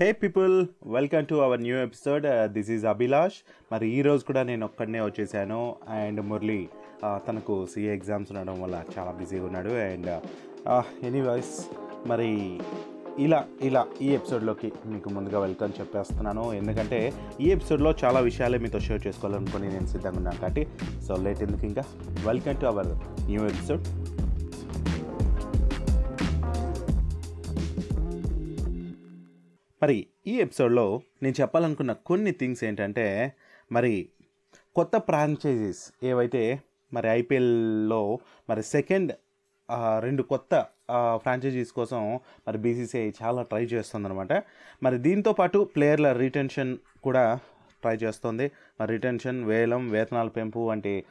Hey people welcome to our new episode. This is Abhilash మరి ఈ రోజు కూడా నేను ఒక్కడనే వచ్చేసాను. అండ్ మురళి uh, తనకు సిఏ ఎగ్జామ్స్ ఉండడం వల్ల చాలా బిజీగా ఉన్నాడు. అండ్ uh, uh, ఎనీవైస్ మరి ఇలా ఇలా ఈ ఎపిసోడ్లోకి మీకు ముందుగా వెల్కమ్ చెప్పేస్తున్నాను. ఎందుకంటే ఈ ఎపిసోడ్లో చాలా విషయాలే మీతో షేర్ చేసుకోవాలనుకుని నేను సిద్ధంగా ఉన్నాను కాబట్టి సో లేట్ ఎందుకు ఇంకా? Welcome to our new episode మరి ఈ ఎపిసోడ్లో నేను చెప్పాలనుకున్న కొన్ని థింగ్స్ ఏంటంటే మరి కొత్త ఫ్రాంచైజీస్ ఏవైతే మరి ఐపీఎల్లో మరి సెకండ్ రెండు కొత్త ఫ్రాంచైజీస్ కోసం మరి బీసీసీఐ చాలా ట్రై చేస్తుందన్నమాట. మరి దీంతో పాటు ప్లేయర్ల రీటెన్షన్ కూడా ట్రై చేస్తుంది. మరి రిటెన్షన్ వేలం వేతనాల పెంపు వంటి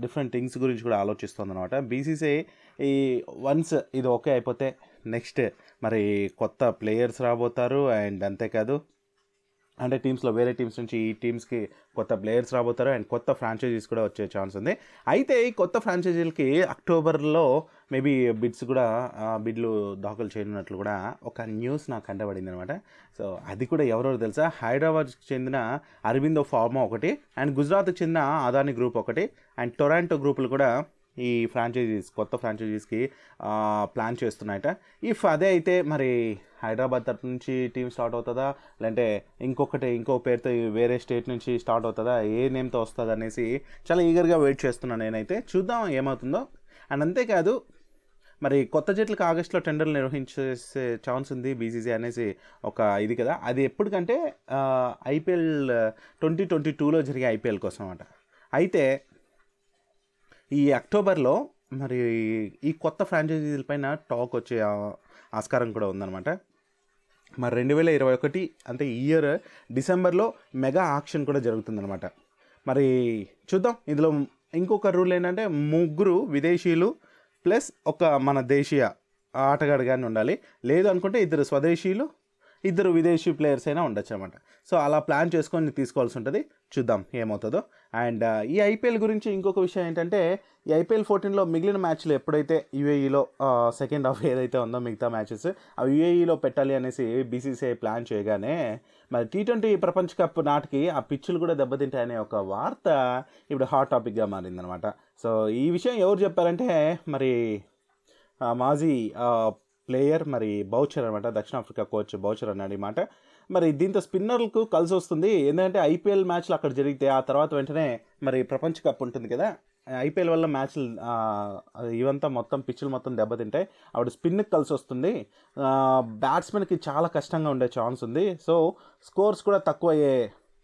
డిఫరెంట్ థింగ్స్ గురించి కూడా ఆలోచిస్తుంది అనమాట బీసీసీఐ ఈ వన్స్ ఇది ఓకే అయిపోతే నెక్స్ట్ మరి కొత్త ప్లేయర్స్ రాబోతారు అండ్ అంతేకాదు అంటే టీమ్స్లో వేరే టీమ్స్ నుంచి ఈ టీమ్స్కి కొత్త ప్లేయర్స్ రాబోతారు అండ్ కొత్త ఫ్రాంచైజీస్ కూడా వచ్చే ఛాన్స్ ఉంది. అయితే ఈ కొత్త ఫ్రాంచైజీలకి అక్టోబర్లో మేబీ బిడ్స్ కూడా బిడ్లు దాఖలు చేయనున్నట్లు కూడా ఒక న్యూస్ నాకు కండబడింది అనమాట సో అది కూడా ఎవరెవరు తెలుసా? హైదరాబాద్కి చెందిన అరవిందో ఫార్మా ఒకటి అండ్ గుజరాత్కి చెందిన అదాని గ్రూప్ ఒకటి అండ్ టొరాంటో గ్రూపులు కూడా ఈ ఫ్రాంచైజీస్ కొత్త ఫ్రాంచైజీస్కి ప్లాన్ చేస్తున్నాయట. ఇఫ్ అదే అయితే మరి హైదరాబాద్ తరపు నుంచి టీం స్టార్ట్ అవుతుందా? లేదంటే ఇంకొకటి ఇంకో పేరుతో వేరే స్టేట్ నుంచి స్టార్ట్ అవుతుందా? ఏ నేమ్తో వస్తుంది అనేసి చాలా ఈగర్గా వెయిట్ చేస్తున్నాను నేనైతే. చూద్దాం ఏమవుతుందో. అండ్ అంతేకాదు మరి కొత్త జట్లకు ఆగస్టులో టెండర్లు నిర్వహించేసే ఛాన్స్ ఉంది బీసీసీ అనేసి ఒక ఇది కదా. అది ఎప్పటికంటే ఐపీఎల్ ట్వంటీ ట్వంటీ టూలో జరిగే ఐపీఎల్ కోసం అన్నమాట అయితే ఈ అక్టోబర్లో మరి ఈ కొత్త ఫ్రాంచైజీల పైన టాక్ వచ్చే ఆస్కారం కూడా ఉందన్నమాట. మరి రెండు వేల ఇరవై ఒకటి అంటే ఈ ఇయర్ డిసెంబర్లో మెగా ఆక్షన్ కూడా జరుగుతుందన్నమాట. మరి చూద్దాం. ఇందులో ఇంకొక రూల్ ఏంటంటే ముగ్గురు విదేశీయులు ప్లస్ ఒక మన దేశీయ ఆటగాడు కానీ ఉండాలి. లేదు అనుకుంటే ఇద్దరు స్వదేశీయులు ఇద్దరు విదేశీ ప్లేయర్స్ అయినా ఉండొచ్చు అనమాట సో అలా ప్లాన్ చేసుకొని తీసుకోవాల్సి ఉంటుంది. చూద్దాం ఏమవుతుందో. అండ్ ఈ ఐపీఎల్ గురించి ఇంకొక విషయం ఏంటంటే ఈ ఐపీఎల్ ఫోర్టీన్లో మిగిలిన మ్యాచ్లు ఎప్పుడైతే యూఏఈలో సెకండ్ హాఫ్ ఏదైతే ఉందో మిగతా మ్యాచెస్ అవి యూఏఈలో పెట్టాలి అనేసి బీసీసీఐ ప్లాన్ చేయగానే మరి టీ ట్వంటీ ప్రపంచ కప్ నాటికి ఆ పిచ్చులు కూడా దెబ్బతింటాయనే ఒక వార్త ఇప్పుడు హాట్ టాపిక్గా మారిందనమాట. సో ఈ విషయం ఎవరు చెప్పారంటే మరి మాజీ ప్లేయర్ మరి బౌచర్ అనమాట దక్షిణాఫ్రికా కోచ్ బౌచర్ అన్నాడు ఈ మాట. మరి దీంతో స్పిన్నర్లకు కలిసి వస్తుంది. ఎందుకంటే ఐపీఎల్ మ్యాచ్లు అక్కడ జరిగితే ఆ తర్వాత వెంటనే మరి ప్రపంచ కప్ ఉంటుంది కదా. ఐపీఎల్ వల్ల మ్యాచ్లు ఇవంతా మొత్తం పిచ్చులు మొత్తం దెబ్బతింటాయి. ఆవిడ స్పిన్కి కలిసి వస్తుంది. బ్యాట్స్మెన్కి చాలా కష్టంగా ఉండే ఛాన్స్ ఉంది. సో స్కోర్స్ కూడా తక్కువ అయ్యే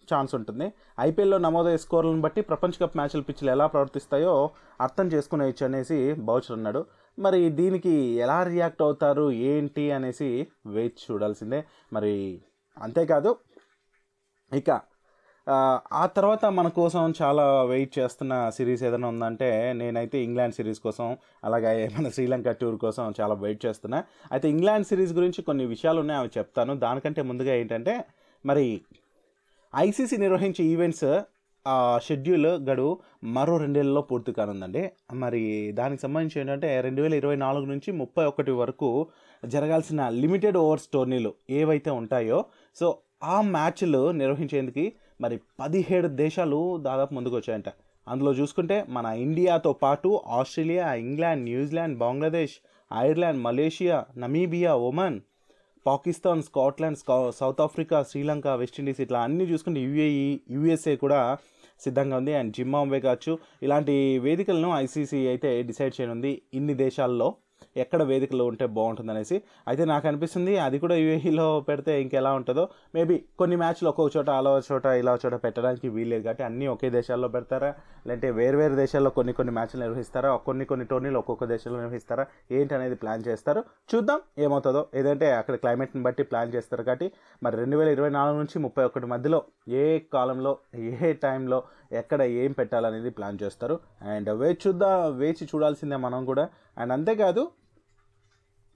ఛాన్స్ ఉంటుంది. ఐపీఎల్లో నమోదయ్యే స్కోర్లను బట్టి ప్రపంచ కప్ మ్యాచ్ల పిచ్చులు ఎలా ప్రవర్తిస్తాయో అర్థం చేసుకునేయచ్చు అనేసి బౌచర్ అన్నాడు. మరి దీనికి ఎలా రియాక్ట్ అవుతారు ఏంటి అనేసి వెయిట్ చూడాల్సిందే. మరి అంతేకాదు ఇక ఆ, తర్వాత మన కోసం చాలా వెయిట్ చేస్తున్న సిరీస్ ఏదైనా ఉందంటే నేనైతే ఇంగ్లాండ్ సిరీస్ కోసం అలాగే మన శ్రీలంక టూర్ కోసం చాలా వెయిట్ చేస్తున్నా. అయితే ఇంగ్లాండ్ సిరీస్ గురించి కొన్ని విషయాలు ఉన్నాయి అవి చెప్తాను. దానికంటే ముందుగా ఏంటంటే మరి ఐసీసీ నిర్వహించే ఈవెంట్స్ షెడ్యూల్ గడువు మరో రెండేళ్ళలో పూర్తి కానుందండి. మరి దానికి సంబంధించి ఏంటంటే రెండు వేల ఇరవై నాలుగు నుంచి ముప్పై ఒకటి వరకు జరగాల్సిన లిమిటెడ్ ఓవర్స్ టోర్నీలు ఏవైతే ఉంటాయో సో ఆ మ్యాచ్లు నిర్వహించేందుకు మరి పదిహేడు దేశాలు దాదాపు ముందుకు వచ్చాయంట అందులో చూసుకుంటే మన ఇండియాతో పాటు Australia England New Zealand Bangladesh Ireland Malaysia Namibia Oman Pakistan Scotland South Africa Sri Lanka West Indies ఇట్లా అన్నీ చూసుకుంటే యుఏఈ యుఎస్ఏ కూడా సిద్ధంగా ఉంది. అండ్ జింబాంబే కావచ్చు. ఇలాంటి వేదికలను ఐసీసీ అయితే డిసైడ్ చేయనుంది. ఇన్ని దేశాల్లో ఎక్కడ వేదికలో ఉంటే బాగుంటుంది అనేసి అయితే నాకు అనిపిస్తుంది. అది కూడా యూఏఈలో పెడితే ఇంకెలా ఉంటుందో. మేబీ కొన్ని మ్యాచ్లు ఒక్కొక్క చోట అలా చోట ఇలా చోట పెట్టడానికి వీల్లేదు కాబట్టి అన్నీ ఒకే దేశాల్లో పెడతారా? లేదంటే వేరు వేరు దేశాల్లో కొన్ని కొన్ని మ్యాచ్లు నిర్వహిస్తారా? కొన్ని కొన్ని టోర్నీలు ఒక్కొక్క దేశంలో నిర్వహిస్తారా? ఏంటి అనేది ప్లాన్ చేస్తారు. చూద్దాం ఏమవుతుందో. ఏదంటే అక్కడ క్లైమేట్ని బట్టి ప్లాన్ చేస్తారు కాబట్టి. మరి రెండు వేల ఇరవై నాలుగు నుంచి ముప్పై ఒకటి మధ్యలో ఏ కాలంలో ఏ టైంలో ఎక్కడ ఏం పెట్టాలనేది ప్లాన్ చేస్తారు. అండ్ వేచి చూద్దా వేచి చూడాల్సిందే మనం కూడా. అండ్ అంతేకాదు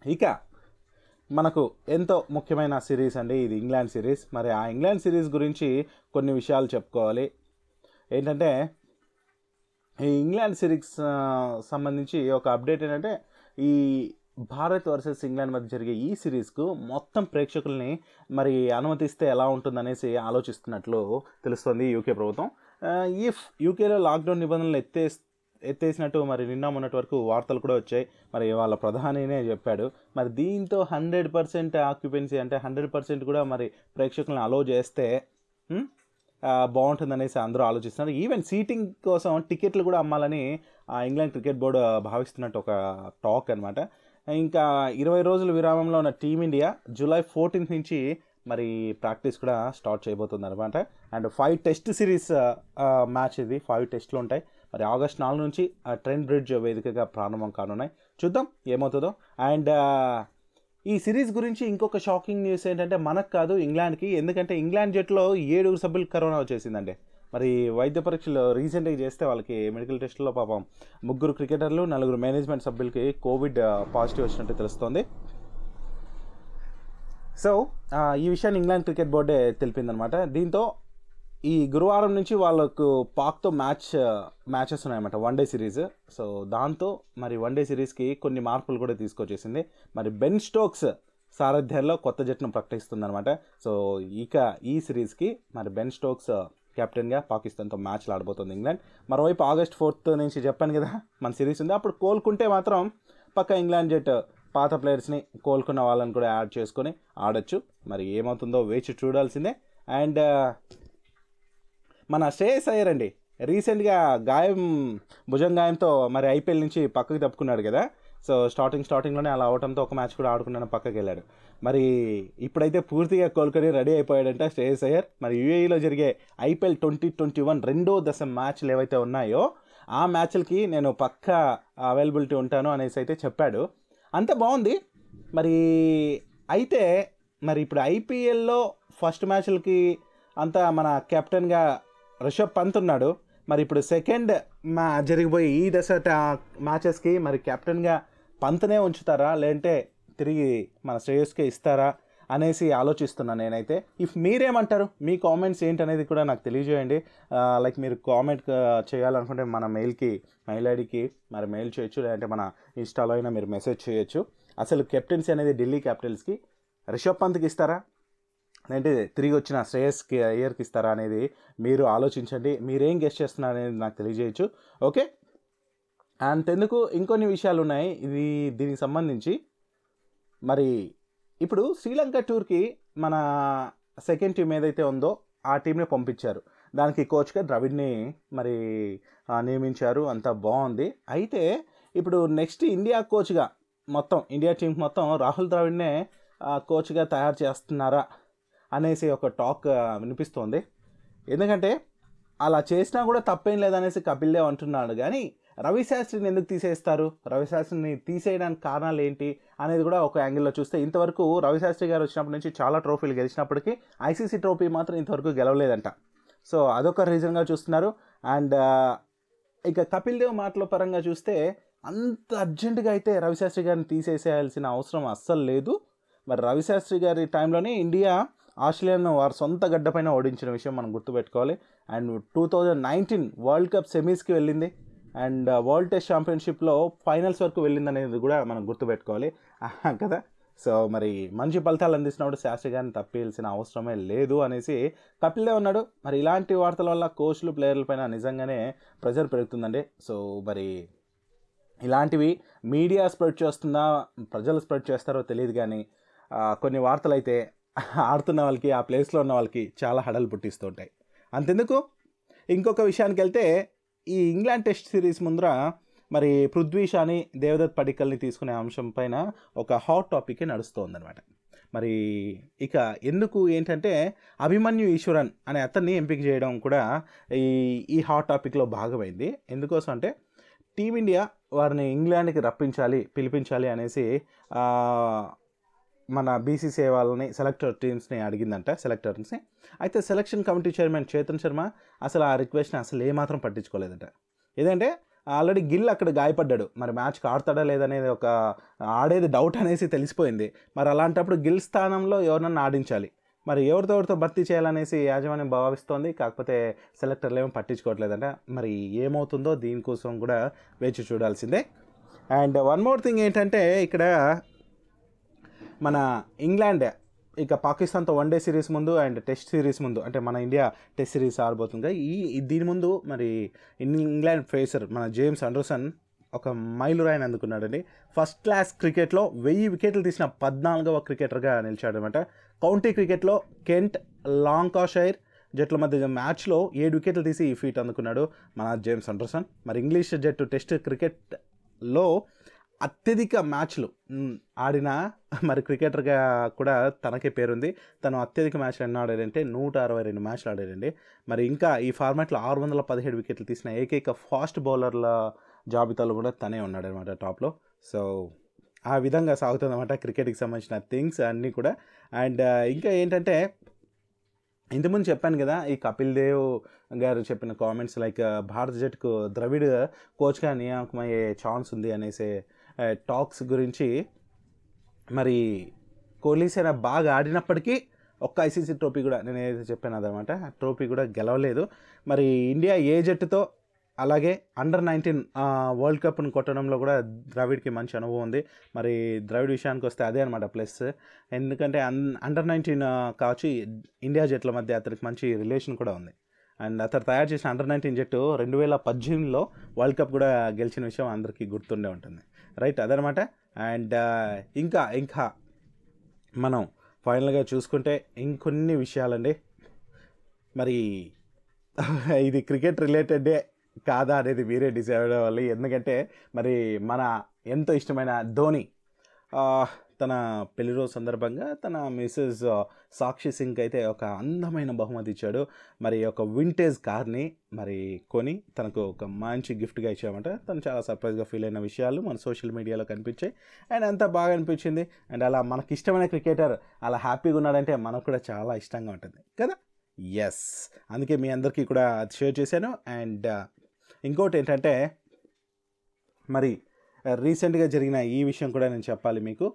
ఇక మనకు ఎంతో ముఖ్యమైన సిరీస్ అండి ఇది ఇంగ్లాండ్ సిరీస్. మరి ఆ ఇంగ్లాండ్ సిరీస్ గురించి కొన్ని విషయాలు చెప్పుకోవాలి. ఏంటంటే ఈ ఇంగ్లాండ్ సిరీస్ సంబంధించి ఒక అప్డేట్ ఏంటంటే ఈ భారత్ వర్సెస్ ఇంగ్లాండ్ మధ్య జరిగే ఈ సిరీస్కు మొత్తం ప్రేక్షకుల్ని మరి అనుమతిస్తే ఎలా ఉంటుందనేసి ఆలోచిస్తున్నట్లు తెలుస్తుంది యూకే ప్రభుత్వం. ఇఫ్ యూకేలో లాక్డౌన్ నిబంధనలు ఎత్తే ఎత్తేసినట్టు మరి నిన్న మొన్నటి వరకు వార్తలు కూడా వచ్చాయి. మరి వాళ్ళ ప్రధానినే చెప్పాడు. మరి దీంతో హండ్రెడ్ పర్సెంట్ ఆక్యుపెన్సీ అంటే హండ్రెడ్ పర్సెంట్ కూడా మరి ప్రేక్షకులను అలో చేస్తే hm, బాగుంటుందనేసి అందరూ ఆలోచిస్తున్నారు. ఈవెన్ సీటింగ్ కోసం టికెట్లు కూడా అమ్మాలని ఇంగ్లాండ్ క్రికెట్ బోర్డు భావిస్తున్నట్టు ఒక టాక్ అనమాట ఇంకా ఇరవై రోజుల విరామంలో ఉన్న టీమిండియా జూలై ఫోర్టీన్త్ నుంచి మరి ప్రాక్టీస్ కూడా స్టార్ట్ చేయబోతుంది అనమాట and five test series match ఇది. ఫైవ్ టెస్ట్లు ఉంటాయి. మరి ఆగస్ట్ నాలుగు నుంచి ట్రెండ్ బ్రిడ్జ్ వేదికగా ప్రారంభం కానున్నాయి. చూద్దాం ఏమవుతుందో. అండ్ ఈ సిరీస్ గురించి ఇంకొక షాకింగ్ న్యూస్ ఏంటంటే మనకు కాదు ఇంగ్లాండ్కి. ఎందుకంటే ఇంగ్లాండ్ జట్టులో ఏడుగురు సభ్యులు కరోనా వచ్చేసిందండి. మరి వైద్య పరీక్షలు రీసెంట్గా చేస్తే వాళ్ళకి మెడికల్ టెస్ట్లో పాపం ముగ్గురు క్రికెటర్లు నలుగురు మేనేజ్మెంట్ సభ్యులకి కోవిడ్ పాజిటివ్ వచ్చినట్టు తెలుస్తోంది. సో ఈ విషయాన్ని ఇంగ్లాండ్ క్రికెట్ బోర్డే తెలిపిందనమాట దీంతో ఈ గురువారం నుంచి వాళ్ళకు పాక్తో మ్యాచ్ మ్యాచెస్ ఉన్నాయన్నమాట. వన్ డే సిరీస్ సో దాంతో మరి వన్ డే సిరీస్కి కొన్ని మార్పులు కూడా తీసుకొచ్చేసింది. మరి బెన్ స్టోక్స్ సారథ్యంలో కొత్త జట్టును ప్రకటిస్తుందన్నమాట. సో ఇక ఈ సిరీస్కి మరి బెన్ స్టోక్స్ కెప్టెన్గా పాకిస్తాన్తో మ్యాచ్లు ఆడబోతుంది ఇంగ్లాండ్. మరోవైపు ఆగస్ట్ ఫోర్త్ నుంచి చెప్పాను కదా మన సిరీస్ ఉంది. అప్పుడు కోలుకుంటే మాత్రం పక్క ఇంగ్లాండ్ జట్టు పాత ప్లేయర్స్ని కోలుకున్న వాళ్ళని కూడా యాడ్ చేసుకొని ఆడొచ్చు. మరి ఏమవుతుందో వేచి చూడాల్సిందే. అండ్ మన శ్రేయస్ అయ్యర్ అండి రీసెంట్గా గాయం భుజం గాయంతో మరి ఐపీఎల్ నుంచి పక్కకి తప్పుకున్నాడు కదా. సో స్టార్టింగ్ స్టార్టింగ్లోనే అలా అవడంతో ఒక మ్యాచ్ కూడా ఆడుకున్నాను పక్కకి వెళ్ళాడు. మరి ఇప్పుడైతే పూర్తిగా కోలుకొని రెడీ అయిపోయాడంట శ్రేయస్ అయ్యర్. మరి యూఏఈలో జరిగే ఐపీఎల్ ట్వంటీ ట్వంటీ వన్ రెండో దశ మ్యాచ్లు ఏవైతే ఉన్నాయో ఆ మ్యాచ్లకి నేను పక్క అవైలబిలిటీ ఉంటాను అనేసి అయితే చెప్పాడు. అంత బాగుంది. మరి అయితే మరి ఇప్పుడు ఐపీఎల్లో ఫస్ట్ మ్యాచ్లకి అంతా మన కెప్టెన్గా రిషబ్ పంత్ ఉన్నాడు. మరి ఇప్పుడు సెకండ్ మా జరిగిపోయి ఈ దశ మ్యాచెస్కి మరి కెప్టెన్గా పంత్నే ఉంచుతారా? లేదంటే తిరిగి మన శ్రేయస్కే ఇస్తారా? అనేసి ఆలోచిస్తున్నాను నేనైతే. ఇఫ్ మీరేమంటారు? మీ కామెంట్స్ ఏంటనేది కూడా నాకు తెలియజేయండి. లైక్ మీరు కామెంట్ చేయాలనుకుంటే మన మెయిల్కి మెయిల్ ఐడికి మరి మెయిల్ చేయొచ్చు లేదంటే మన ఇన్స్టాలో అయినా మీరు మెసేజ్ చేయొచ్చు. అసలు కెప్టెన్సీ అనేది ఢిల్లీ క్యాపిటల్స్కి రిషబ్ పంత్కి ఇస్తారా? అంటే తిరిగి వచ్చిన శ్రేయస్కి అయ్యర్కి ఇస్తారా అనేది మీరు ఆలోచించండి. మీరేం గెస్ట్ చేస్తున్నారు అనేది నాకు తెలియజేయచ్చు. ఓకే అంతెందుకు ఇంకొన్ని విషయాలు ఉన్నాయి ఇది దీనికి సంబంధించి. మరి ఇప్పుడు శ్రీలంక టూర్కి మన సెకండ్ టీం ఏదైతే ఉందో ఆ టీంని పంపించారు. దానికి కోచ్గా ద్రవిడ్ని మరి నియమించారు. అంతా బాగుంది. అయితే ఇప్పుడు నెక్స్ట్ ఇండియా కోచ్గా మొత్తం ఇండియా టీం మొత్తం రాహుల్ ద్రావిడ్నే కోచ్గా తయారు చేస్తున్నారా అనేసి ఒక టాక్ వినిపిస్తోంది. ఎందుకంటే అలా చేసినా కూడా తప్పేం లేదనేసి కపిల్ దేవ్ అంటున్నాడు. కానీ రవిశాస్త్రిని ఎందుకు తీసేస్తారు? రవిశాస్త్రిని తీసేయడానికి కారణాలు ఏంటి? అనేది కూడా ఒక యాంగిల్లో చూస్తే ఇంతవరకు రవిశాస్త్రి గారు వచ్చినప్పటి నుంచి చాలా ట్రోఫీలు గెలిచినప్పటికీ ఐసీసీ ట్రోఫీ మాత్రం ఇంతవరకు గెలవలేదంట. సో అదొక రీజన్గా చూస్తున్నారు. అండ్ ఇక కపిల్ దేవ్ మాటల పరంగా చూస్తే అంత అర్జెంటుగా అయితే రవిశాస్త్రి గారిని తీసేసేయాల్సిన అవసరం అస్సలు లేదు. మరి రవిశాస్త్రి గారి టైంలోనే ఇండియా ఆస్ట్రేలియాను వారి సొంత గడ్డపైన ఓడించిన విషయం మనం గుర్తుపెట్టుకోవాలి. And two thousand nineteen world cup సెమీస్కి వెళ్ళింది. అండ్ వరల్డ్ టెస్ట్ ఛాంపియన్షిప్లో ఫైనల్స్ వరకు వెళ్ళింది అనేది కూడా మనం గుర్తుపెట్టుకోవాలి. కదా? సో మరి మంచి ఫలితాలు అందిస్తున్నప్పుడు శాస్త్రి గారిని తప్పేయాల్సిన అవసరమే లేదు అనేసి కపిల్దే ఉన్నాడు. మరి ఇలాంటి వార్తల వల్ల కోచ్లు ప్లేయర్లపైన నిజంగానే ప్రెజర్ పెరుగుతుందండి. సో మరి ఇలాంటివి మీడియా స్ప్రెడ్ చేస్తుందా ప్రజలు స్ప్రెడ్ చేస్తారో తెలియదు కానీ కొన్ని వార్తలు అయితే ఆడుతున్న వాళ్ళకి ఆ ప్లేస్లో ఉన్న వాళ్ళకి చాలా హడలు పుట్టిస్తుంటాయి అంతెందుకు? ఇంకొక విషయానికి వెళ్తే ఈ ఇంగ్లాండ్ టెస్ట్ సిరీస్ ముందర మరి పృథ్వీ షాని దేవదత్ పడికల్ని తీసుకునే అంశం పైన ఒక హాట్ టాపిక్ నడుస్తోందనమాట మరి ఇక ఎందుకు ఏంటంటే అభిమన్యు ఈశ్వరన్ అనే అతన్ని ఎంపిక చేయడం కూడా ఈ ఈ హాట్ టాపిక్లో భాగమైంది. ఎందుకోసం అంటే టీమిండియా వారిని ఇంగ్లాండ్కి రప్పించాలి పిలిపించాలి అనేసి మన బీసీసీఐ వాళ్ళని సెలెక్టర్ టీమ్స్ని అడిగిందంట సెలెక్టర్స్ని అయితే selection committee chairman Chetan Sharma అసలు ఆ రిక్వెస్ట్ని అసలు ఏమాత్రం పట్టించుకోలేదంట. ఏదంటే ఆల్రెడీ గిల్ అక్కడ గాయపడ్డాడు. మరి మ్యాచ్కి ఆడతాడా లేదనేది ఒక ఆడేది డౌట్ అనేసి తెలిసిపోయింది. మరి అలాంటప్పుడు గిల్ స్థానంలో ఎవరినన్నా ఆడించాలి? మరి ఎవరితో ఎవరితో భర్తీ చేయాలనేసి యాజమాన్యం భావిస్తోంది. కాకపోతే సెలెక్టర్లు ఏమో పట్టించుకోవట్లేదంట. మరి ఏమవుతుందో దీనికోసం కూడా వేచి చూడాల్సిందే. అండ్ వన్ మోర్ థింగ్ ఏంటంటే ఇక్కడ మన ఇంగ్లాండ్ ఇక పాకిస్తాన్తో వన్ డే సిరీస్ ముందు అండ్ టెస్ట్ సిరీస్ ముందు అంటే మన ఇండియా టెస్ట్ సిరీస్ ఆడబోతుంది ఈ దీని ముందు మరి ఇన్- ఇంగ్లాండ్ ఫేసర్ మన జేమ్స్ అండర్సన్ ఒక మైలురాయిని అందుకున్నాడండి ఫస్ట్ క్లాస్ క్రికెట్లో వెయ్యి వికెట్లు తీసిన పద్నాలుగవ క్రికెటర్గా నిలిచాడనమాట. కౌంటీ క్రికెట్లో కెంట్ లాంకాషైర్ జట్ల మధ్య మ్యాచ్లో ఏడు వికెట్లు తీసి ఈ ఫీట్ అందుకున్నాడు మన జేమ్స్ అండర్సన్ మరి ఇంగ్లీష్ జట్టు టెస్ట్ క్రికెట్లో అత్యధిక మ్యాచ్లు ఆడిన మరి క్రికెటర్గా కూడా తనకే పేరుంది. తను అత్యధిక మ్యాచ్లు ఎన్నో ఆడాడంటే నూట అరవై రెండు మ్యాచ్లు ఆడాడండి. మరి ఇంకా ఈ ఫార్మాట్లో ఆరు వందల పదిహేడు వికెట్లు తీసిన ఏకైక ఫాస్ట్ బౌలర్ల జాబితాలో కూడా తనే ఉన్నాడు అనమాట టాప్లో. సో ఆ విధంగా సాగుతుందన్నమాట క్రికెట్కి సంబంధించిన థింగ్స్ అన్నీ కూడా. అండ్ ఇంకా ఏంటంటే ఇంతకుముందు చెప్పాను కదా ఈ కపిల్ దేవ్ గారు చెప్పిన కామెంట్స్ లైక్ భారత జట్టుకు ద్రవిడ్ కోచ్గా నియామకమయ్యే ఛాన్స్ ఉంది అనేసి టాక్స్ గురించి మరి కోహ్లీ సేన బాగా ఆడినప్పటికీ ఒక్క ఐసీసీ ట్రోఫీ కూడా నేను ఏదైతే చెప్పాను అదనమాట. ట్రోఫీ కూడా గెలవలేదు. మరి ఇండియా ఏ జట్టుతో అలాగే అండర్ నైన్టీన్ వరల్డ్ కప్ను కొట్టడంలో కూడా ద్రవిడ్కి మంచి అనుభవం ఉంది. మరి ద్రవిడ్ విషయానికి వస్తే అదే అనమాట ప్లస్ ఎందుకంటే అన్ అండర్ నైన్టీన్ కావచ్చు ఇండియా జట్ల మధ్య అతనికి మంచి రిలేషన్ కూడా ఉంది. అండ్ అతను తయారు చేసిన అండర్ నైన్టీన్ జట్టు రెండు వేల పద్దెనిమిదిలో వరల్డ్ కప్ కూడా గెలిచిన విషయం అందరికీ గుర్తుండే ఉంటుంది. రైట్ అదనమాట. అండ్ ఇంకా ఇంకా మనం ఫైనల్గా చూసుకుంటే ఇంకొన్ని విషయాలండి. మరి ఇది క్రికెట్ రిలేటెడే కాదా అనేది మీరే డిసైడ్ అవ్వాలి. ఎందుకంటే మరి మన ఎంతో ఇష్టమైన ధోని తన పెళ్ళి రోజు సందర్భంగా తన మిస్సెస్ సాక్షి సింగ్ అయితే ఒక అందమైన బహుమతి ఇచ్చాడు. మరి ఒక వింటేజ్ కార్ని మరి కొని తనకు ఒక మంచి గిఫ్ట్గా ఇచ్చామంట. తను చాలా సర్ప్రైజ్గా ఫీల్ అయిన విషయాలు మన సోషల్ మీడియాలో కనిపించాయి. అండ్ అంతా బాగా అనిపించింది. అండ్ అలా మనకి ఇష్టమైన క్రికెటర్ అలా హ్యాపీగా ఉన్నాడంటే మనకు కూడా చాలా ఇష్టంగా ఉంటుంది. కదా? ఎస్ అందుకే మీ అందరికీ కూడా అది షేర్ చేశాను. అండ్ ఇంకోటి ఏంటంటే మరి రీసెంట్గా జరిగిన ఈ విషయం కూడా నేను చెప్పాలి మీకు.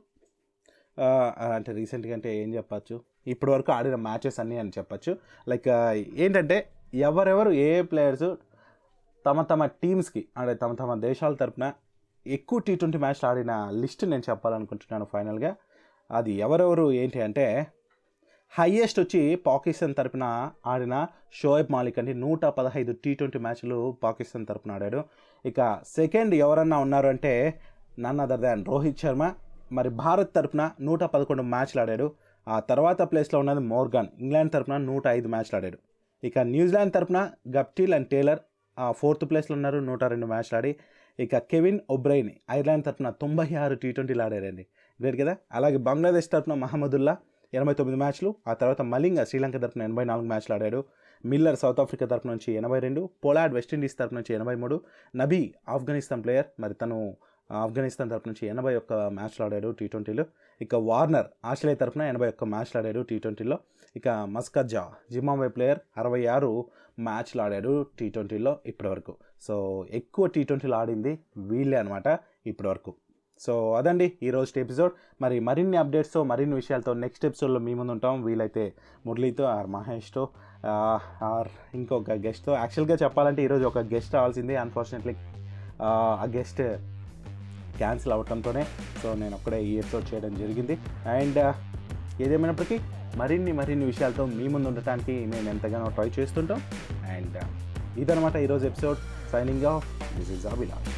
అంటే రీసెంట్గా అంటే ఏం చెప్పచ్చు? ఇప్పటి వరకు ఆడిన మ్యాచెస్ అన్నీ అని చెప్పచ్చు. లైక్ ఏంటంటే ఎవరెవరు ఏ ప్లేయర్స్ తమ తమ టీమ్స్కి అంటే తమ తమ దేశాల తరపున ఎక్కువ టీ ట్వంటీ మ్యాచ్లు ఆడిన లిస్ట్ నేను చెప్పాలనుకుంటున్నాను ఫైనల్గా అది ఎవరెవరు ఏంటి అంటే హయ్యెస్ట్ వచ్చి పాకిస్తాన్ తరపున ఆడిన షోయబ్ మాలిక్ అంటే నూట పదహైదు టీ ట్వంటీ మ్యాచ్లు పాకిస్తాన్ తరపున ఆడాడు. ఇక సెకండ్ ఎవరన్నా ఉన్నారు అంటే none other than Rohit Sharma. మరి భారత్ తరపున నూట పదకొండు మ్యాచ్లు ఆడాడు. ఆ తర్వాత ప్లేస్లో ఉన్నది మోర్గాన్. ఇంగ్లాండ్ తరపున నూట ఐదు మ్యాచ్లు ఆడాడు. ఇక న్యూజిలాండ్ తరపున గప్టిల్ అండ్ టేలర్ ఆ ఫోర్త్ ప్లేస్లో ఉన్నారు. నూట రెండు మ్యాచ్లు ఆడి. ఇక కెవిన్ ఒబ్రైన్ ఐర్లాండ్ తరపున తొంభై ఆరు టీ ట్వంటీలు ఆడారండి. గ్రేట్ కదా? అలాగే బంగ్లాదేశ్ తరపున మహమ్మదుల్లా ఎనభై తొమ్మిది మ్యాచ్లు. ఆ తర్వాత మలింగ శ్రీలంక తరపున ఎనభై నాలుగు మ్యాచ్లు ఆడాడు. మిల్లర్ సౌత్ ఆఫ్రికా తరపు నుంచి ఎనభై రెండు. పొలాడ్ వెస్టిండీస్ తరపు నుంచి ఎనభై మూడు. నబీ ఆఫ్ఘనిస్తాన్ ప్లేయర్. మరి తను ఆఫ్ఘనిస్తాన్ తరపు నుంచి ఎనభై ఒక్క మ్యాచ్లు ఆడాడు టీ ట్వంటీలో. ఇక వార్నర్ ఆస్ట్రేలియా తరపున ఎనభై ఒక్క మ్యాచ్లు ఆడాడు టీ ట్వంటీలో. ఇక మస్కజా జింబాబ్వే ప్లేయర్ అరవై ఆరు మ్యాచ్లు ఆడాడు టీ ట్వంటీలో ఇప్పటివరకు. సో ఎక్కువ టీ ట్వంటీలు ఆడింది వీళ్ళే అనమాట ఇప్పటివరకు. సో అదండి ఈరోజు ఎపిసోడ్. మరి మరిన్ని అప్డేట్స్తో మరిన్ని విషయాలతో నెక్స్ట్ ఎపిసోడ్లో మీ ముందు ఉంటాం. వీలైతే మురళీతో ఆర్ మహేష్తో ఆర్ ఇంకొక గెస్ట్తో యాక్చువల్గా చెప్పాలంటే ఈరోజు ఒక గెస్ట్ రావాల్సిందే. అన్ఫార్చునేట్లీ ఆ గెస్ట్ క్యాన్సిల్ అవటంతోనే సో నేను ఒక్కడే ఈ ఎపిసోడ్ చేయడం జరిగింది. అండ్ uh, ఏదేమైనప్పటికీ మరిన్ని మరిన్ని విషయాలతో మీ ముందు ఉండటానికి మేము ఎంతగానో ట్రై చేస్తుంటాం. అండ్ uh, ఇదనమాట ఈరోజు episode signing off this is Abhilash